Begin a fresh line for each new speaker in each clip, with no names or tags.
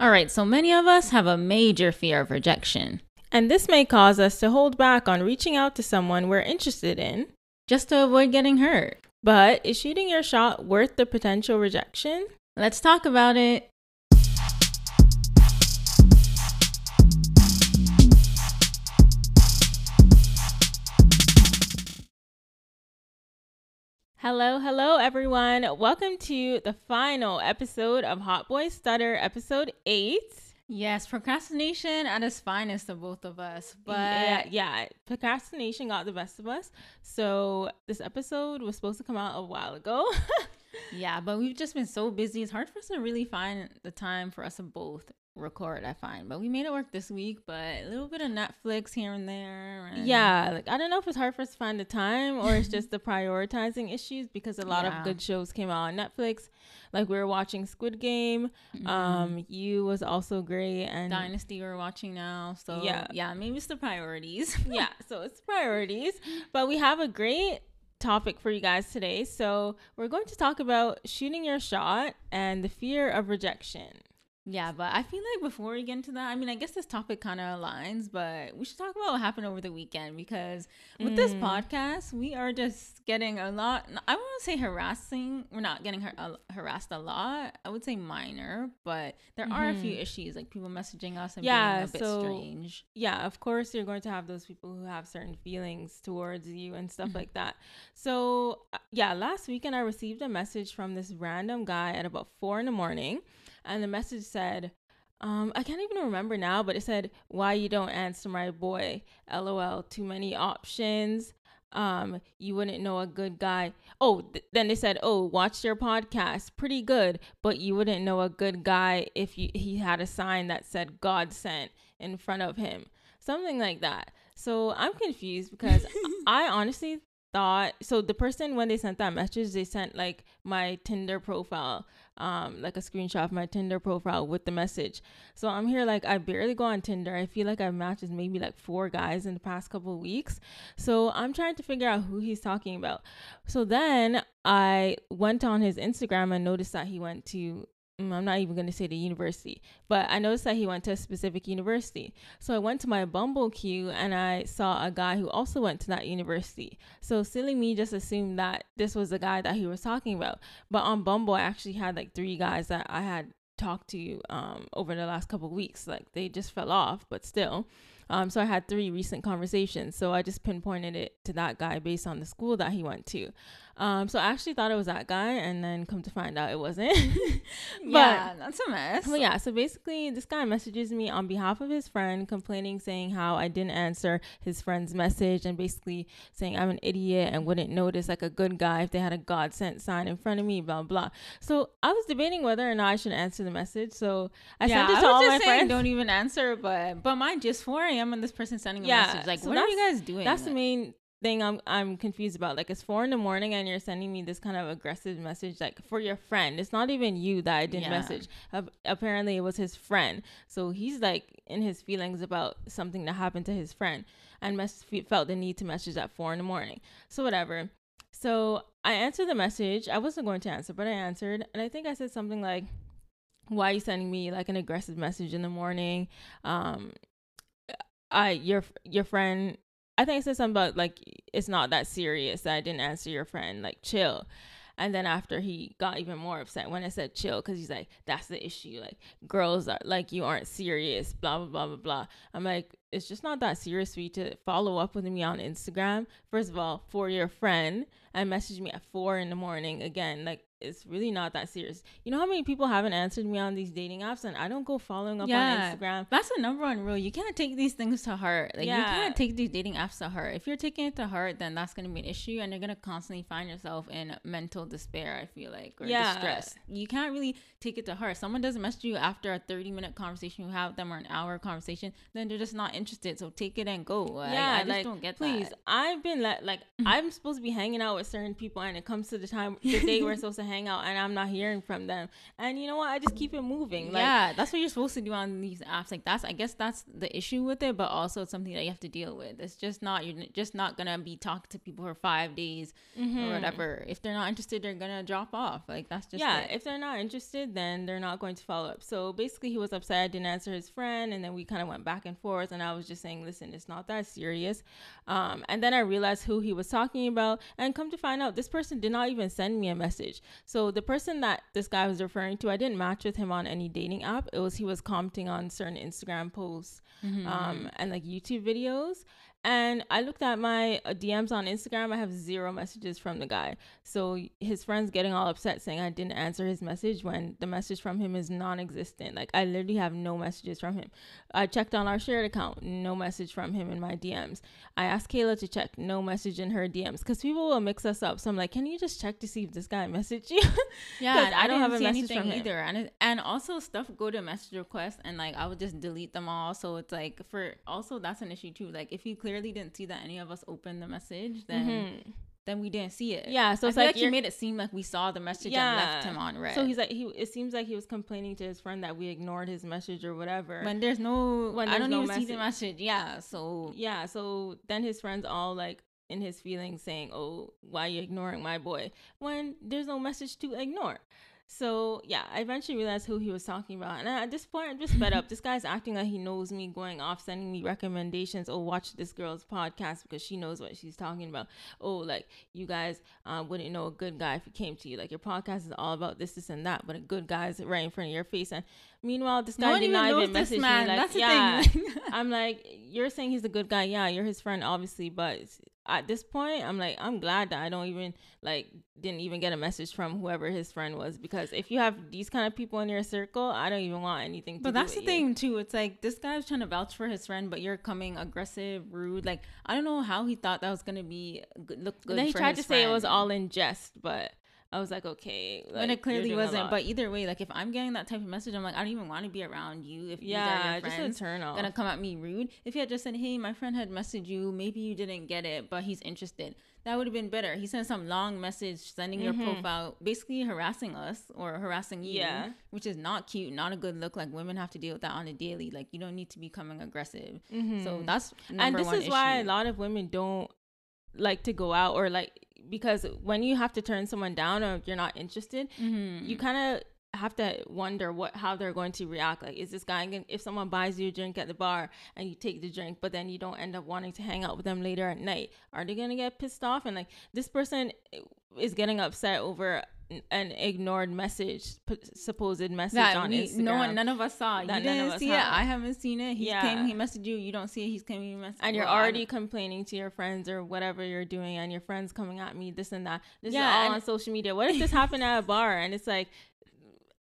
All right, so many of us have a major fear of rejection.
And this may cause us to hold back on reaching out to someone we're interested in
just to avoid getting hurt.
But is shooting your shot worth the potential rejection?
Let's talk about it.
Hello, hello, everyone. Welcome to the final episode of Hot Boy Stutter, episode eight.
Yes, procrastination at its finest of both of us. But
yeah, yeah, procrastination got the best of us. So this episode was supposed to come out a while ago.
yeah, but we've just been so busy. It's hard for us to really find the time for us both record, I find. But we made it work this week, but a little bit of Netflix here and there.
And yeah, like I don't know if it's hard for us to find the time or it's just the prioritizing issues because a lot yeah. of good shows came out on Netflix. Like we were watching Squid Game. Mm-hmm. Um, you was also great and
Dynasty we're watching now. So yeah, yeah, maybe it's the priorities.
yeah, so it's priorities. But we have a great topic for you guys today. So, we're going to talk about shooting your shot and the fear of rejection.
Yeah, but I feel like before we get into that, I mean, I guess this topic kind of aligns, but we should talk about what happened over the weekend because with mm. this podcast, we are just getting a lot. I won't say harassing. We're not getting har- uh, harassed a lot. I would say minor, but there mm-hmm. are a few mm-hmm. issues like people messaging us and yeah, being a bit so, strange.
Yeah, of course, you're going to have those people who have certain feelings towards you and stuff mm-hmm. like that. So, uh, yeah, last weekend I received a message from this random guy at about four in the morning and the message said, um, I can't even remember now, but it said, "Why you don't answer my boy? LOL. Too many options. Um, you wouldn't know a good guy. Oh, th- then they said, "Oh, watch your podcast. Pretty good, but you wouldn't know a good guy if you, he had a sign that said God sent in front of him, something like that." So I'm confused because I honestly thought so. The person when they sent that message, they sent like my Tinder profile um, like a screenshot of my Tinder profile with the message. So I'm here like I barely go on Tinder. I feel like I've matched with maybe like four guys in the past couple weeks. So I'm trying to figure out who he's talking about. So then I went on his Instagram and noticed that he went to I'm not even going to say the university, but I noticed that he went to a specific university. So I went to my Bumble queue and I saw a guy who also went to that university. So silly me just assumed that this was the guy that he was talking about. But on Bumble, I actually had like three guys that I had talked to um, over the last couple weeks. Like they just fell off, but still. Um, so I had three recent conversations. So I just pinpointed it to that guy based on the school that he went to. Um, so I actually thought it was that guy, and then come to find out it wasn't.
but, yeah, that's a mess.
But yeah, so basically, this guy messages me on behalf of his friend, complaining, saying how I didn't answer his friend's message, and basically saying I'm an idiot and wouldn't notice like a good guy if they had a God sent sign in front of me, blah blah. So I was debating whether or not I should answer the message. So I yeah, sent it to all my friends.
Don't even answer, but but mind just 4 a.m. and this person sending a yeah, message like, so what are you guys doing?
That's the main thing I'm I'm confused about. Like it's four in the morning and you're sending me this kind of aggressive message like for your friend. It's not even you that I didn't yeah. message. Uh, apparently it was his friend. So he's like in his feelings about something that happened to his friend and mess- felt the need to message at four in the morning. So whatever. So I answered the message. I wasn't going to answer, but I answered and I think I said something like why are you sending me like an aggressive message in the morning? Um I your your friend I think I said something about like it's not that serious that I didn't answer your friend. Like chill. And then after he got even more upset when I said chill, because he's like, that's the issue. Like girls are like you aren't serious, blah blah blah blah blah. I'm like, it's just not that serious for you to follow up with me on Instagram. First of all, for your friend and message me at four in the morning again. Like it's really not that serious. You know how many people haven't answered me on these dating apps, and I don't go following up yeah, on Instagram.
That's the number one rule. You can't take these things to heart. Like yeah. you can't take these dating apps to heart. If you're taking it to heart, then that's gonna be an issue, and you're gonna constantly find yourself in mental despair. I feel like or yeah. distress. You can't really take it to heart. Someone doesn't message you after a 30 minute conversation you have with them or an hour conversation, then they're just not interested. So take it and go. Yeah, I, just like, don't get that.
please.
That.
I've been let like mm-hmm. I'm supposed to be hanging out with certain people, and it comes to the time the day we're supposed to hang out and I'm not hearing from them. And you know what? I just keep it moving.
Like, yeah, that's what you're supposed to do on these apps. Like that's I guess that's the issue with it, but also it's something that you have to deal with. It's just not you're just not gonna be talking to people for five days mm-hmm. or whatever. If they're not interested, they're gonna drop off. Like that's just
yeah. It. If they're not interested, then they're not going to follow up. So basically, he was upset I didn't answer his friend, and then we kind of went back and forth. And I was just saying, listen, it's not that serious. Um, and then I realized who he was talking about, and come to find out, this person did not even send me a message. So the person that this guy was referring to, I didn't match with him on any dating app. It was he was commenting on certain Instagram posts mm-hmm. um, and like YouTube videos. And I looked at my uh, DMs on Instagram. I have zero messages from the guy. So his friends getting all upset saying I didn't answer his message when the message from him is non-existent. Like I literally have no messages from him. I checked on our shared account, no message from him in my DMs. I asked Kayla to check, no message in her DMs because people will mix us up. So I'm like, can you just check to see if this guy messaged you?
Yeah, I, I don't have a message from either. And it, and also stuff go to message requests and like I would just delete them all. So it's like for also that's an issue too. Like if you clearly didn't see that any of us opened the message, then mm-hmm. then we didn't see it.
Yeah, so it's like,
like you made it seem like we saw the message yeah. and left him on read.
So he's like he. It seems like he was complaining to his friend that we ignored his message or whatever.
When there's no, when there's I don't no even message. see the message. Yeah, so
yeah, so then his friends all like in his feelings saying, "Oh, why are you ignoring my boy?" When there's no message to ignore. So yeah, I eventually realized who he was talking about, and at this point, I'm just fed up. This guy's acting like he knows me, going off, sending me recommendations. Oh, watch this girl's podcast because she knows what she's talking about. Oh, like you guys uh, wouldn't know a good guy if he came to you. Like your podcast is all about this, this, and that, but a good guy is right in front of your face. And meanwhile, this guy no did not even message me. Like, That's yeah, I'm like, you're saying he's a good guy. Yeah, you're his friend, obviously, but at this point i'm like i'm glad that i don't even like didn't even get a message from whoever his friend was because if you have these kind of people in your circle i don't even want anything
but that's the you. thing too it's like this guy's trying to vouch for his friend but you're coming aggressive rude like i don't know how he thought that was gonna be look good
and then he tried to friend. say it was all in jest but I was like, okay,
like, and it clearly wasn't. But either way, like if I'm getting that type of message, I'm like, I don't even want to be around you. If yeah, you just a turn off. Gonna come at me rude. If you had just said, hey, my friend had messaged you, maybe you didn't get it, but he's interested. That would have been better. He sent some long message sending mm-hmm. your profile, basically harassing us or harassing you, yeah. which is not cute, not a good look. Like women have to deal with that on a daily. Like you don't need to be coming aggressive. Mm-hmm. So that's
and this is issue. why a lot of women don't like to go out or like because when you have to turn someone down or you're not interested, mm-hmm. you kind of have to wonder what how they're going to react like is this guy gonna, if someone buys you a drink at the bar and you take the drink but then you don't end up wanting to hang out with them later at night are they gonna get pissed off and like this person is getting upset over an ignored message, supposed message that on we, Instagram.
No one, none of us saw. That you didn't see it. I haven't seen it. He yeah. came. He messaged you. You don't see it. He's coming. He messaged.
And you're already complaining to your friends or whatever you're doing, and your friends coming at me, this and that. This yeah, is all on social media. What if this happened at a bar and it's like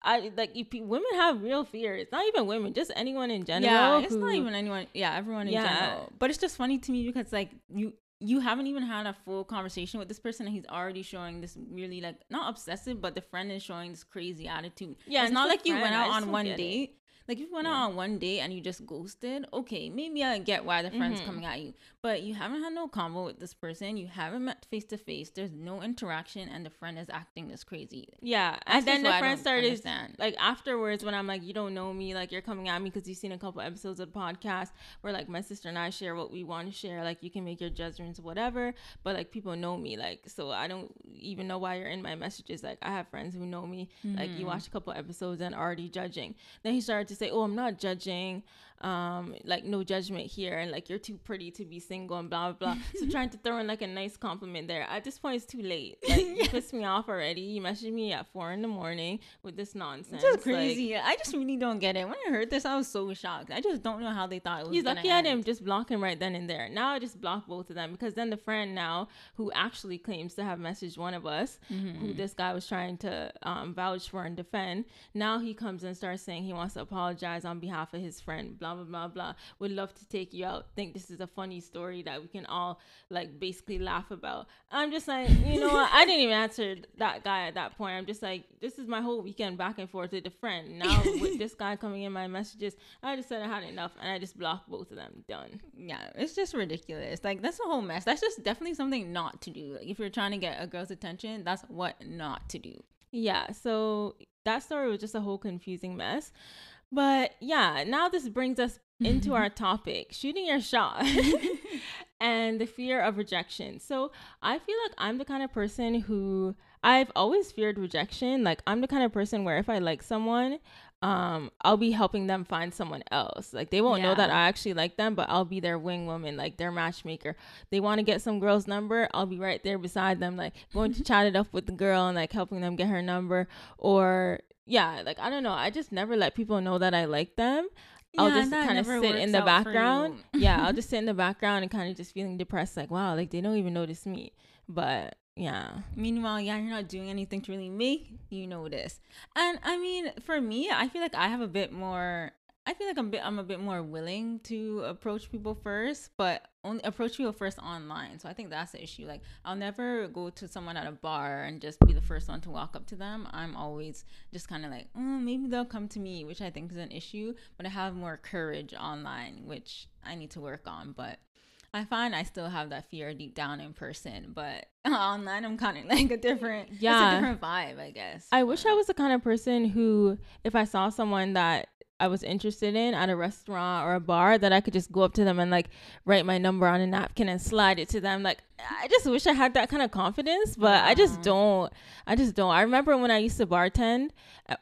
I like if women have real fear. It's not even women, just anyone in general.
Yeah, it's who, not even anyone. Yeah, everyone in yeah. general. But it's just funny to me because like you you haven't even had a full conversation with this person and he's already showing this really like not obsessive but the friend is showing this crazy attitude. Yeah it's, not like friend, you went out on one date. Like if you went yeah. out on one date and you just ghosted, okay, maybe I get why the friend's mm-hmm. coming at you. But you haven't had no convo with this person. You haven't met face to face. There's no interaction, and the friend is acting this crazy.
Yeah, That's and then the friend started understand. like afterwards when I'm like, you don't know me, like you're coming at me because you've seen a couple episodes of the podcast where like my sister and I share what we want to share. Like you can make your judgments, whatever. But like people know me, like so I don't even know why you're in my messages. Like I have friends who know me. Mm-hmm. Like you mm-hmm. watch a couple episodes and already judging. Then he started to say, "Oh, I'm not judging um like no judgment here and like you're too pretty to be single and blah blah blah. So trying to throw in like a nice compliment there at this point it's too late. Like you pissed me off already. You messaged me at four in the morning with this nonsense
just crazy. Like, i just really don't get it. When i heard this i was so shocked. I just don't know how they thought it was he's lucky
i didn't just block him right then and there. Now i just block both of them because then the friend now who actually claims to have messaged one of us mm-hmm. who this guy was trying to um, vouch for and defend now he comes and starts saying he wants to apologize on behalf of his friend blah blah blah blah. Would love to take you out. Think this is a funny story that we can all like basically laugh about. I'm just like, you know what? I didn't even answer that guy at that point. I'm just like, this is my whole weekend back and forth with a friend. Now with this guy coming in my messages, I just said I had enough and I just blocked both of them. Done.
Yeah, it's just ridiculous. Like that's a whole mess. That's just definitely something not to do. Like if you're trying to get a girl's attention, that's what not to do.
Yeah, so that story was just a whole confusing mess. But yeah, now this brings us into our topic shooting your shot and the fear of rejection. So I feel like I'm the kind of person who I've always feared rejection. Like I'm the kind of person where if I like someone, um, I'll be helping them find someone else. Like they won't yeah. know that I actually like them, but I'll be their wing woman, like their matchmaker. They want to get some girl's number, I'll be right there beside them, like going to chat it up with the girl and like helping them get her number. Or yeah, like I don't know. I just never let people know that I like them. Yeah, I'll just kind of sit in the background. yeah, I'll just sit in the background and kind of just feeling depressed, like wow, like they don't even notice me. But yeah.
Meanwhile, yeah, you're not doing anything to really make you notice. And I mean, for me, I feel like I have a bit more I feel like I'm a bit I'm a bit more willing to approach people first, but only approach people first online. So I think that's the issue. Like I'll never go to someone at a bar and just be the first one to walk up to them. I'm always just kind of like, mm, maybe they'll come to me, which I think is an issue. But I have more courage online, which I need to work on. But I find I still have that fear deep down in person, but online I'm kind of like a different, yeah, a different vibe, I guess.
I wish I was the kind of person who, if I saw someone that I was interested in at a restaurant or a bar that I could just go up to them and like write my number on a napkin and slide it to them. Like I just wish I had that kind of confidence, but I just don't. I just don't. I remember when I used to bartend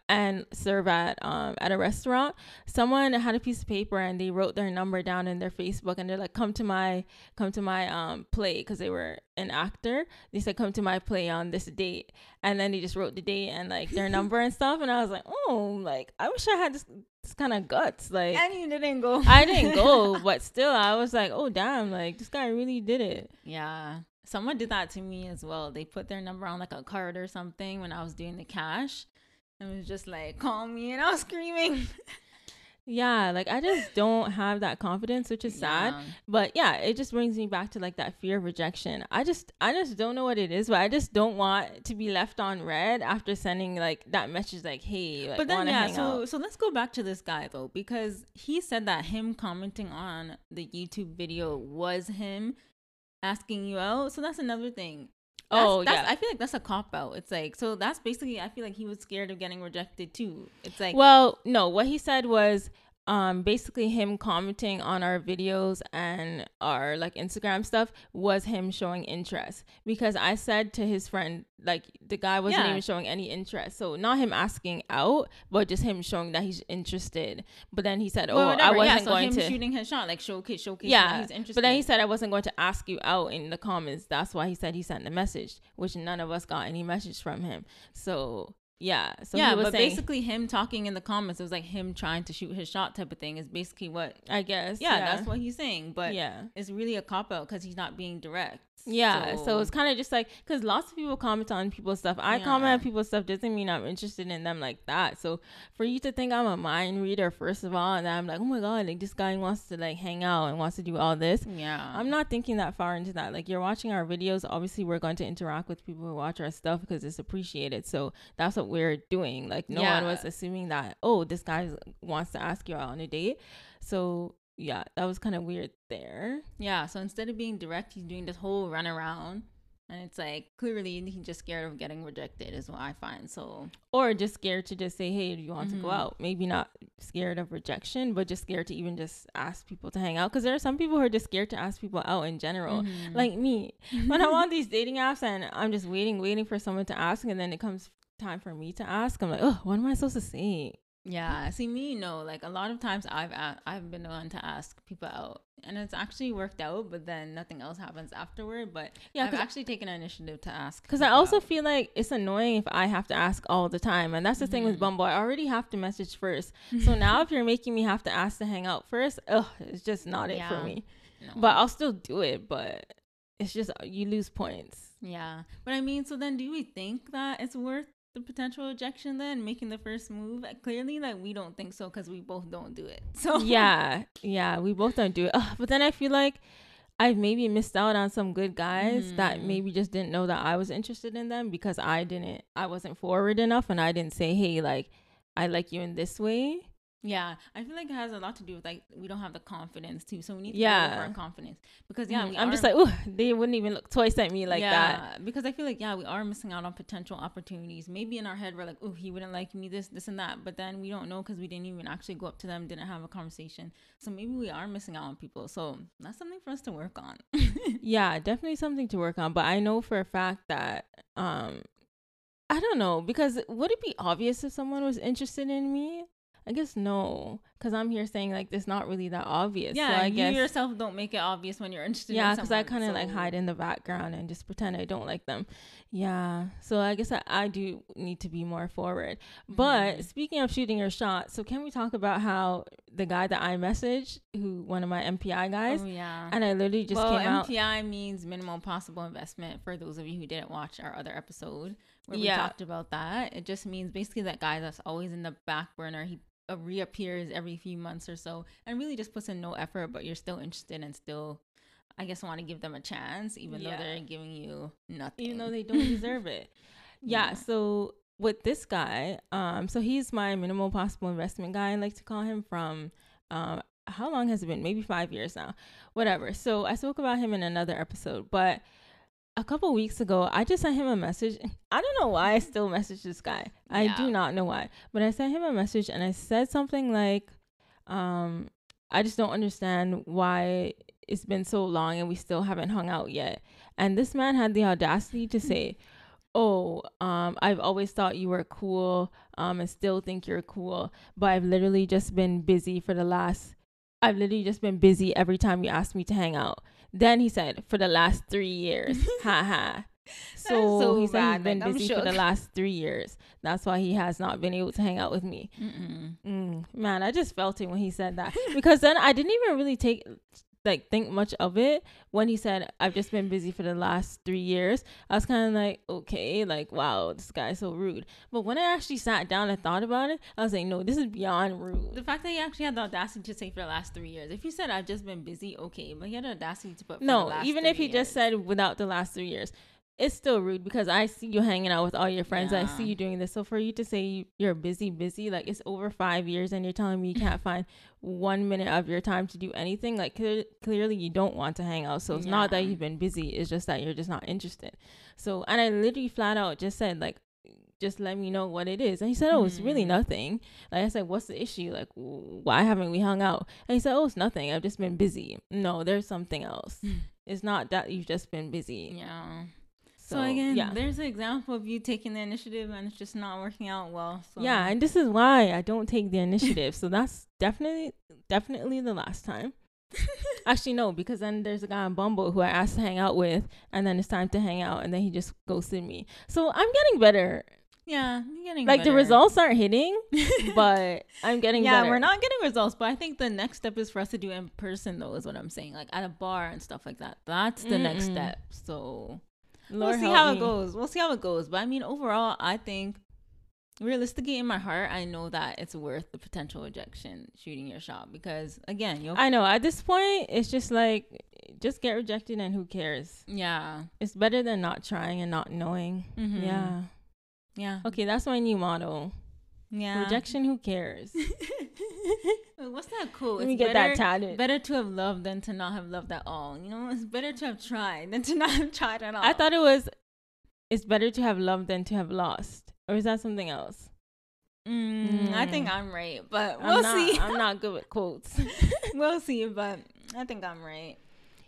and serve at um at a restaurant, someone had a piece of paper and they wrote their number down in their Facebook and they're like, "Come to my come to my um play" because they were an actor. They said, "Come to my play on this date," and then they just wrote the date and like their number and stuff. And I was like, "Oh, like I wish I had this." This kind of guts, like
and you didn't go.
I didn't go, but still, I was like, "Oh damn!" Like this guy really did it.
Yeah, someone did that to me as well. They put their number on like a card or something when I was doing the cash. And it was just like, call me. And I was screaming.
yeah, like I just don't have that confidence, which is sad. But yeah, it just brings me back to like that fear of rejection. I just I just don't know what it is, but I just don't want to be left on read after sending like that message like, hey, like,
but then yeah, so out. so let's go back to this guy though, because he said that him commenting on the YouTube video was him asking you out. So that's another thing. That's, oh that's, yeah, I feel like that's a cop out. It's like so that's basically I feel like he was scared of getting rejected too. It's like
well, no, what he said was um basically him commenting on our videos and our like Instagram stuff was him showing interest. Because I said to his friend like the guy wasn't yeah. even showing any interest. So not him asking out but just him showing that he's interested. But then he said oh well, I wasn't yeah, so going to
shooting his shot like showcase showcase
yeah. he's interested but then he said I wasn't going to ask you out in the comments. That's why he said he sent the message which none of us got any message from him. So yeah.
So yeah, but saying, basically him talking in the comments, it was like him trying to shoot his shot type of thing. Is basically what
I guess.
Yeah, yeah. that's what he's saying. But yeah, it's really a cop out because he's not being direct.
Yeah, so, so it's kind of just like because lots of people comment on people's stuff. I yeah. comment on people's stuff doesn't mean I'm interested in them like that. So for you to think I'm a mind reader, first of all, and I'm like, oh my god, like this guy wants to like hang out and wants to do all this. Yeah, I'm not thinking that far into that. Like you're watching our videos, obviously we're going to interact with people who watch our stuff because it's appreciated. So that's what we're doing. Like no yeah. one was assuming that oh this guy wants to ask you out on a date. So yeah, that was kind of weird there.
Yeah, so instead of being direct, he's doing this whole run around. And it's like clearly he's just scared of getting rejected, is what I find. So,
or just scared to just say, "Hey, do you want mm-hmm. to go mm-hmm. out?" Maybe not scared of rejection, but just scared to even just ask people to hang out. Because there are some people who are just scared to ask people out in general, mm-hmm. like me. when I'm on these dating apps and I'm just waiting, waiting for someone to ask, and then it comes time for me to ask, I'm like, "Oh, what am I supposed to say?"
Yeah, see me, no. Like a lot of times, I've a- I've been the one to ask people out, and it's actually worked out. But then nothing else happens afterward. But yeah, I've actually taken an initiative to ask.
Because I also out. feel like it's annoying if I have to ask all the time, and that's the mm-hmm. thing with mm-hmm. Bumble. I already have to message first, so now if you're making me have to ask to hang out first, ugh, it's just not yeah. it for me. No. But I'll still do it. But it's just you lose points.
Yeah, but I mean, so then do we think that it's worth the potential ejection then making the first move clearly like we don't think so because we both don't do it so.
Yeah yeah we both don't do it. Ugh, but then i feel like i've maybe missed out on some good guys mm. that maybe just didn't know that i was interested in them because i didn't i wasn't forward enough and i didn't say hey like i like you in this way
Yeah, I feel like it has a lot to do with like we don't have the confidence too, so we need to yeah our confidence because yeah,
mm, I'm are, just like oh they wouldn't even look twice at me like yeah, that
because I feel like yeah we are missing out on potential opportunities. Maybe in our head we're like oh he wouldn't like me this this and that, but then we don't know because we didn't even actually go up to them, didn't have a conversation. So maybe we are missing out on people. So that's something for us to work on.
yeah, definitely something to work on. But I know for a fact that um I don't know because would it be obvious if someone was interested in me? I guess no, because I'm here saying like it's not really that obvious.
Yeah, so I guess you guess, yourself don't make it obvious when you're interested.
Yeah,
because
I kind of so. like hide in the background and just pretend I don't like them. Yeah, so I guess I, I do need to be more forward. Mm-hmm. But speaking of shooting your shot, so can we talk about how the guy that I messaged, who one of my MPI guys,
oh, yeah,
and I literally just
well,
came
MPI out. MPI means minimal possible investment. For those of you who didn't watch our other episode where yeah. we talked about that, it just means basically that guy that's always in the back burner. He uh, reappears every few months or so and really just puts in no effort but you're still interested and still i guess want to give them a chance even yeah. though they're giving you nothing.
Even though they don't deserve it. Yeah, yeah. so with this guy um so he's my minimal possible investment guy i like to call him from um how long has it been? Maybe five years now. Whatever. So i spoke about him in another episode but a couple weeks ago, I just sent him a message. I don't know why I still message this guy. Yeah. I do not know why. But I sent him a message and I said something like, um, I just don't understand why it's been so long and we still haven't hung out yet. And this man had the audacity to say, Oh, um, I've always thought you were cool, um, and still think you're cool, but I've literally just been busy for the last I've literally just been busy every time you ask me to hang out. Then he said, for the last three years. ha ha. So, so, he said he's been like, busy for the last three years. That's why he has not been able to hang out with me. Mm, man, I just felt it when he said that because then I didn't even really take like think much of it when he said I've just been busy for the last three years. I was kind of like, okay, like wow, this guy's so rude. But when I actually sat down and thought about it, I was like, no, this is beyond rude.
The fact that he actually had the audacity to say for the last three years. If he said I've just been busy, okay, but he had the audacity to put
no, even if he years. just said without the last three years it's still rude because I see you hanging out with all your friends. Yeah. I see you doing this. So for you to say you're busy, busy, like it's over five years and you're telling me you can't find one minute of your time to do anything, like clear, clearly you don't want to hang out. So it's yeah. not that you've been busy. It's just that you're just not interested. So, and I literally flat out just said like, just let me know what it is. And he said, Oh, it's really mm. nothing. Like I said, What's the issue? Like, why haven't we hung out? And he said, Oh, it's nothing. I've just been busy. No, there's something else. it's not that you've just been busy.
Yeah. So, so, again, yeah. there's an example of you taking the initiative and it's just not working out well. So.
Yeah, and this is why I don't take the initiative. so that's definitely definitely the last time. Actually, no, because then there's a guy on Bumble who I asked to hang out with, and then it's time to hang out, and then he just ghosted me. So I'm getting better.
Yeah, getting better.
like
better.
the results aren't hitting, but I'm getting
yeah,
better.
we're not getting results, but I think the next step is for us to do in person though, is what I'm saying. Like at a bar and stuff like that. That's the Mm-mm. next step. So Lord we'll see how me. it goes. We'll see how it goes. But I mean, overall, I think realistically in my heart, I know that it's worth the potential rejection shooting your shot because again, you
I know at this point it's just like just get rejected and who cares?
Yeah.
It's better than not trying and not knowing. Mm-hmm. Yeah.
Yeah.
Okay, that's my new motto. Yeah. Rejection, who cares?
What's that quote?
Let me get better, that tatted.
Better to have loved than to not have loved at all. You know, it's better to have tried than to not have tried at all.
I thought it was, it's better to have loved than to have lost. Or is that something else?
Mm, mm. I think I'm right, but we'll
not,
see.
I'm not good with quotes.
we'll see, but I think I'm right.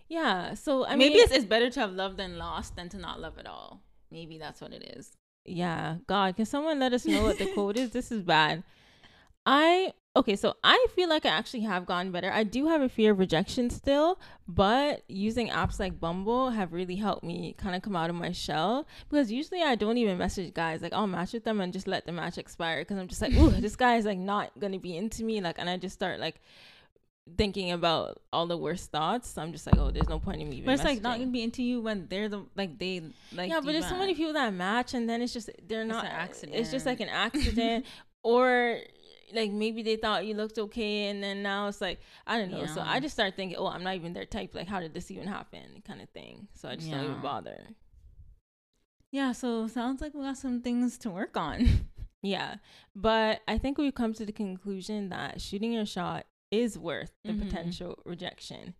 Yeah. So I
maybe
mean,
it's, it's better to have loved than lost than to not love at all. Maybe that's what it is.
Yeah. God, can someone let us know what the quote is? This is bad. I okay, so I feel like I actually have gotten better. I do have a fear of rejection still, but using apps like Bumble have really helped me kind of come out of my shell because usually I don't even message guys. Like I'll match with them and just let the match expire because I'm just like, ooh, this guy is like not gonna be into me. Like, and I just start like thinking about all the worst thoughts. I'm just like, oh, there's no point in me.
but it's messaging. like not gonna be into you when they're the like they like.
Yeah, but there's so many people that match, and then it's just they're it's not. accident. It's just like an accident, or like maybe they thought you looked okay and then now it's like I don't know. Yeah. So I just start thinking, oh, I'm not even their type. Like, how did this even happen? Kind of thing. So I just yeah. don't even bother.
Yeah. So sounds like we got some things to work on.
Yeah. But I think we've come to the conclusion that shooting your shot is worth the mm-hmm. potential rejection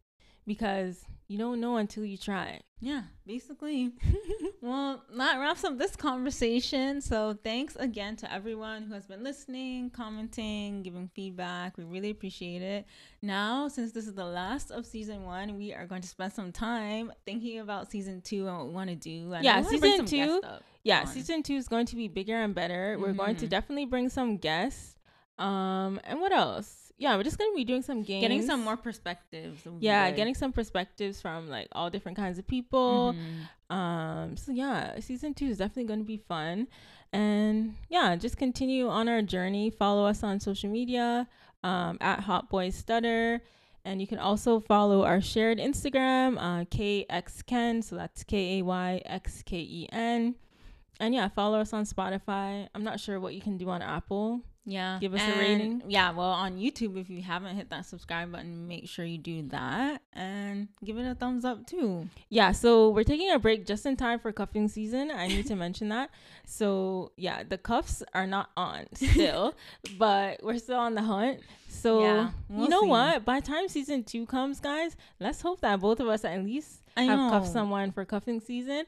because you don't know until you try.
Yeah, basically. well, that wraps up this conversation. So, thanks again to everyone who has been listening, commenting, giving feedback. We really appreciate it. Now, since this is the last of season one, we are going to spend some time thinking about season two and what we want to do. And
yeah, season two. Yeah, on. season two is going to be bigger and better. Mm-hmm. We're going to mm-hmm. definitely bring some guests. Um, and what else? Yeah, we're just gonna be doing some games,
getting some more perspectives.
Yeah, getting some perspectives from like all different kinds of people. Mm-hmm. Um, so yeah, season two is definitely gonna be fun, and yeah, just continue on our journey. Follow us on social media um, at Hot Boy Stutter. And you can also follow our shared Instagram, uh, KXKen. So that's K A Y X K E N. And yeah, follow us on Spotify. I'm not sure what you can do on Apple.
Yeah.
Give us and a rating.
Yeah. Well, on YouTube, if you haven't hit that subscribe button, make sure you do that and give it a thumbs up too.
Yeah. So we're taking a break just in time for cuffing season. I need to mention that. So yeah, the cuffs are not on still, but we're still on the hunt. So yeah, we'll you know see. what? By time season two comes, guys, let's hope that both of us at least I have know. cuffed someone for cuffing season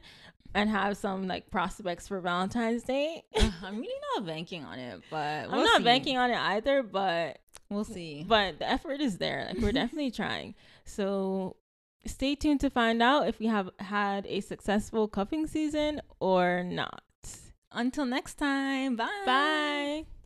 and have some like prospects for Valentine's Day.
Uh, I'm really not banking on it, but
we'll I'm not see. banking on it either, but
we'll see.
But the effort is there. Like we're definitely trying. So stay tuned to find out if we have had a successful cuffing season or not.
Until next time. Bye.
Bye.